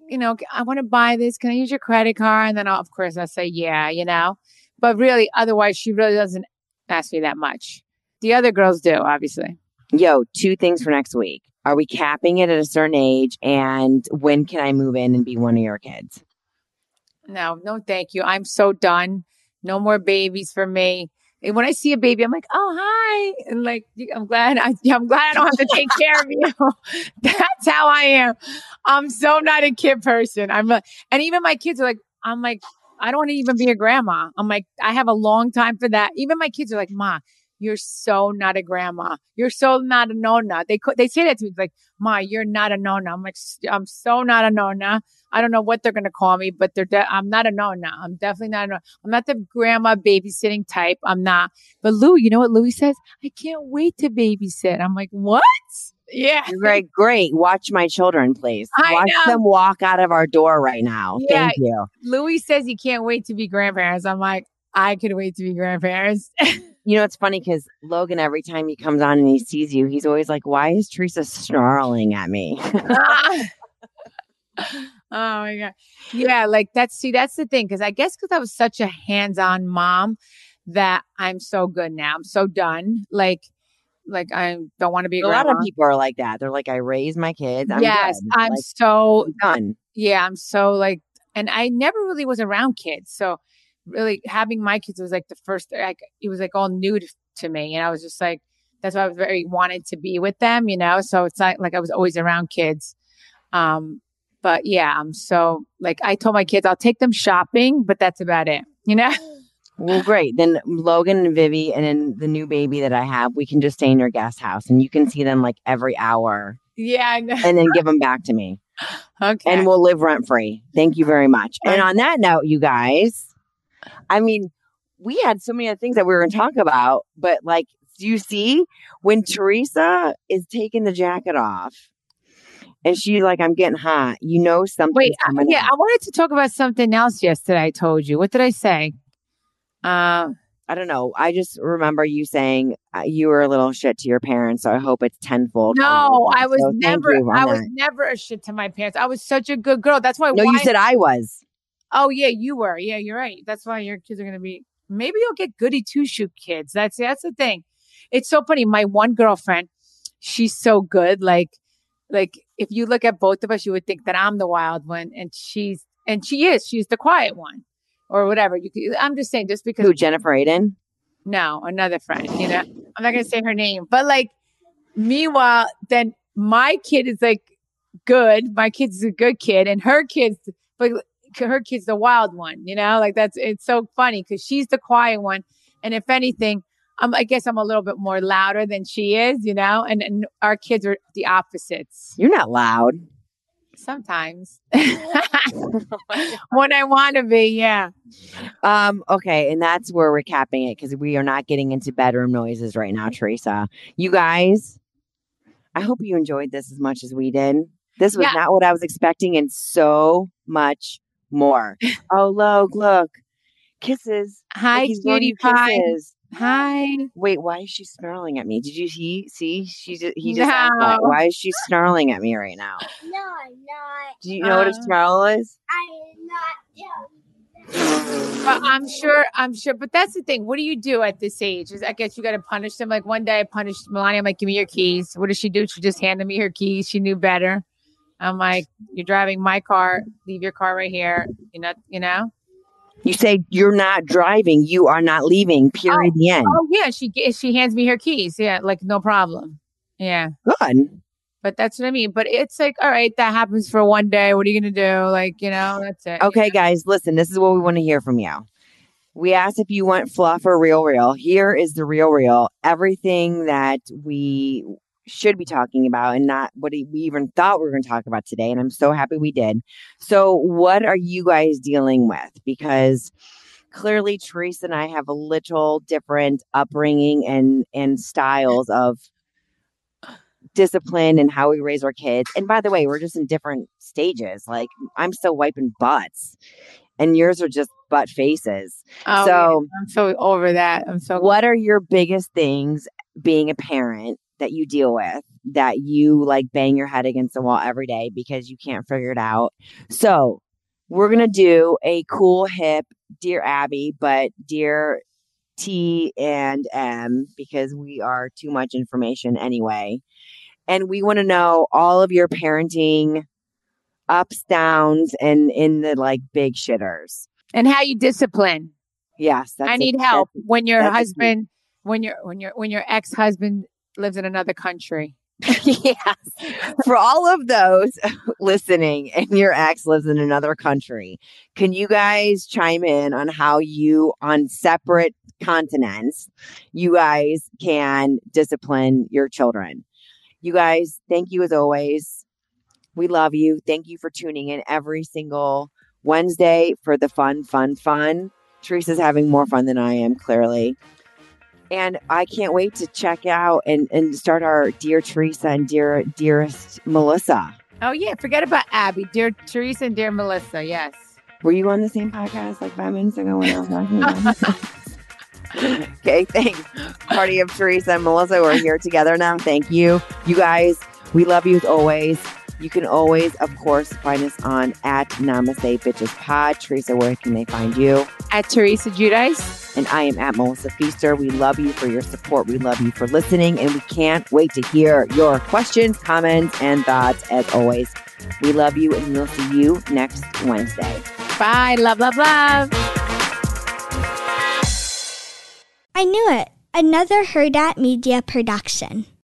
Speaker 1: you know, I want to buy this. Can I use your credit card?" And then, I'll, of course, I'll say, "Yeah," you know. But really, otherwise, she really doesn't ask me that much. The other girls do, obviously.
Speaker 2: Yo, two things for next week. Are we capping it at a certain age? And when can I move in and be one of your kids?
Speaker 1: No, no, thank you. I'm so done. No more babies for me. And when I see a baby, I'm like, oh hi, and like I'm glad I, I'm glad I don't have to take care of you. That's how I am. I'm so not a kid person. I'm a, and even my kids are like, I'm like, I don't want to even be a grandma. I'm like, I have a long time for that. Even my kids are like, Ma, you're so not a grandma. You're so not a nonna. They co- they say that to me like, Ma, you're not a nonna. I'm like, I'm so not a nonna. I don't know what they're gonna call me, but they're de- I'm not a nonna. I'm definitely not a nonna. I'm not the grandma babysitting type. I'm not. But Lou, you know what Luis says? I can't wait to babysit. I'm like, what? Yeah.
Speaker 2: You're Great, great. Watch my children, please.
Speaker 1: I
Speaker 2: Watch
Speaker 1: know.
Speaker 2: them walk out of our door right now.
Speaker 1: Yeah.
Speaker 2: Thank you.
Speaker 1: Luis says he can't wait to be grandparents. I'm like, I could wait to be grandparents.
Speaker 2: You know, it's funny because Logan, every time he comes on and he sees you, he's always like, Why is Teresa snarling at me?
Speaker 1: oh my god yeah like that's see that's the thing because i guess because i was such a hands-on mom that i'm so good now i'm so done like like i don't want to be a,
Speaker 2: a lot of people are like that. They're like, I raise my kids. I'm
Speaker 1: yes
Speaker 2: good.
Speaker 1: i'm
Speaker 2: Like,
Speaker 1: so
Speaker 2: done.
Speaker 1: yeah i'm so like and i never really was around kids so really having my kids was like the first like it was like all new to, to me and i was just like that's why i was very wanted to be with them you know so it's not like i was always around kids um but yeah i'm so like i told my kids i'll take them shopping but that's about it you know
Speaker 2: Well, great. Then Logan and Vivi and then the new baby that I have, we can just stay in your guest house and you can see them like every hour
Speaker 1: yeah
Speaker 2: and then give them back to me.
Speaker 1: okay
Speaker 2: and we'll live rent free. Thank you very much. And on that note, you guys, I mean, we had so many other things that we were going to talk about, but like, do you see when Teresa is taking the jacket off and she's like, I'm getting hot, you know, something.
Speaker 1: wait yeah i wanted to talk about something else yesterday i told you what did i say uh
Speaker 2: I don't know. I just remember you saying uh, you were a little shit to your parents. So I hope it's tenfold.
Speaker 1: No. I was
Speaker 2: So
Speaker 1: never.
Speaker 2: you
Speaker 1: I was
Speaker 2: that.
Speaker 1: never a shit to my parents. I was such a good girl. That's why.
Speaker 2: No, you
Speaker 1: why-
Speaker 2: said I was.
Speaker 1: Oh yeah, you were. Yeah, you're right. That's why your kids are gonna be. Maybe you'll get goody two shoe kids. That's that's the thing. It's so funny. My one girlfriend, she's so good. Like, like if you look at both of us, you would think that I'm the wild one, and she's and she is. She's the quiet one, or whatever. You. Could, I'm just saying, just because
Speaker 2: Who, Jennifer Aydin?
Speaker 1: no, another friend, you know, I'm not going to say her name, but like, meanwhile, then my kid is like good. My kid's a good kid and her kid's, but her kid's the wild one, you know, like that's, it's so funny because she's the quiet one. And if anything, I'm, I guess I'm a little bit more louder than she is, you know, and, and our kids are the opposites
Speaker 2: You're not loud.
Speaker 1: sometimes when I want to be. Yeah.
Speaker 2: Um, okay, and that's where we're capping it because we are not getting into bedroom noises right now, Teresa. You guys, I hope you enjoyed this as much as we did. This was
Speaker 1: Yeah.
Speaker 2: not what I was expecting, and so much more. oh, look, look, kisses.
Speaker 1: Hi,
Speaker 2: Look, he's
Speaker 1: cutie
Speaker 2: you
Speaker 1: pie.
Speaker 2: kisses.
Speaker 1: Hi.
Speaker 2: Wait, why is she snarling at me? Did you see? See, she just he just asked that.
Speaker 1: No.
Speaker 2: Why is she snarling at me right now?
Speaker 6: No, I'm not.
Speaker 2: Do you know what a
Speaker 1: Uh,
Speaker 2: snarl is?
Speaker 6: I'm not telling
Speaker 1: But I'm sure, I'm sure. But that's the thing. What do you do at this age? Is I guess you got to punish them. Like one day I punished Milania. I'm like, give me your keys. What does she do? She just handed me her keys. She knew better. I'm like, you're driving my car. Leave your car right here. You know, you know.
Speaker 2: You say you're not driving. You are not leaving. Period. Oh, the end.
Speaker 1: Oh yeah, she she hands me her keys. Yeah, like no problem. Yeah.
Speaker 2: Good.
Speaker 1: But that's what I mean. But it's like, all right, that happens for one day. What are you gonna do? Like, you know, that's it.
Speaker 2: Okay, guys, listen. This is what we want to hear from you. We asked if you want fluff or real, real. Here is the real, real. Everything that we should be talking about and not what we even thought we were going to talk about today. And I'm so happy we did. So, what are you guys dealing with? Because clearly, Teresa and I have a little different upbringing and and styles of discipline and how we raise our kids. And by the way, we're just in different stages. Like I'm still wiping butts, and yours are just butt faces.
Speaker 1: Oh,
Speaker 2: so
Speaker 1: yeah. I'm so over that. I'm so.
Speaker 2: what are your biggest things being a parent that you deal with that you like bang your head against the wall every day because you can't figure it out? So we're gonna do a cool hip dear Abby, but dear T and M because we are too much information anyway. And we want to know all of your parenting ups, downs, and in the like big shitters.
Speaker 1: and how you discipline.
Speaker 2: Yes, that's
Speaker 1: I
Speaker 2: a-
Speaker 1: need help when your husband, when your when your when your ex husband lives in another country.
Speaker 2: yes. For all of those listening and your ex lives in another country, can you guys chime in on how you, on separate continents, you guys can discipline your children? You guys, thank you as always. We love you. Thank you for tuning in every single Wednesday for the fun, fun, fun. Teresa's having more fun than I am, clearly. And I can't wait to check out and, and start our Dear Teresa and Dear Dearest Melissa.
Speaker 1: Oh yeah, forget about Abby, dear Teresa and dear Melissa. Yes.
Speaker 2: Were you on the same podcast like five minutes ago when I was talking about okay, thanks. Party of Teresa and Melissa, we're here together now. Thank you. You guys, we love you as always. You can always, of course, find us on at Namaste Bitches Pod. Teresa, where can they find you?
Speaker 1: At Teresa Giudice.
Speaker 2: And I am at Melissa Pfeister. We love you for your support. We love you for listening. And we can't wait to hear your questions, comments, and thoughts as always. We love you and we'll see you next Wednesday.
Speaker 1: Bye. Love, love, love.
Speaker 6: I knew it. Another Herd at Media production.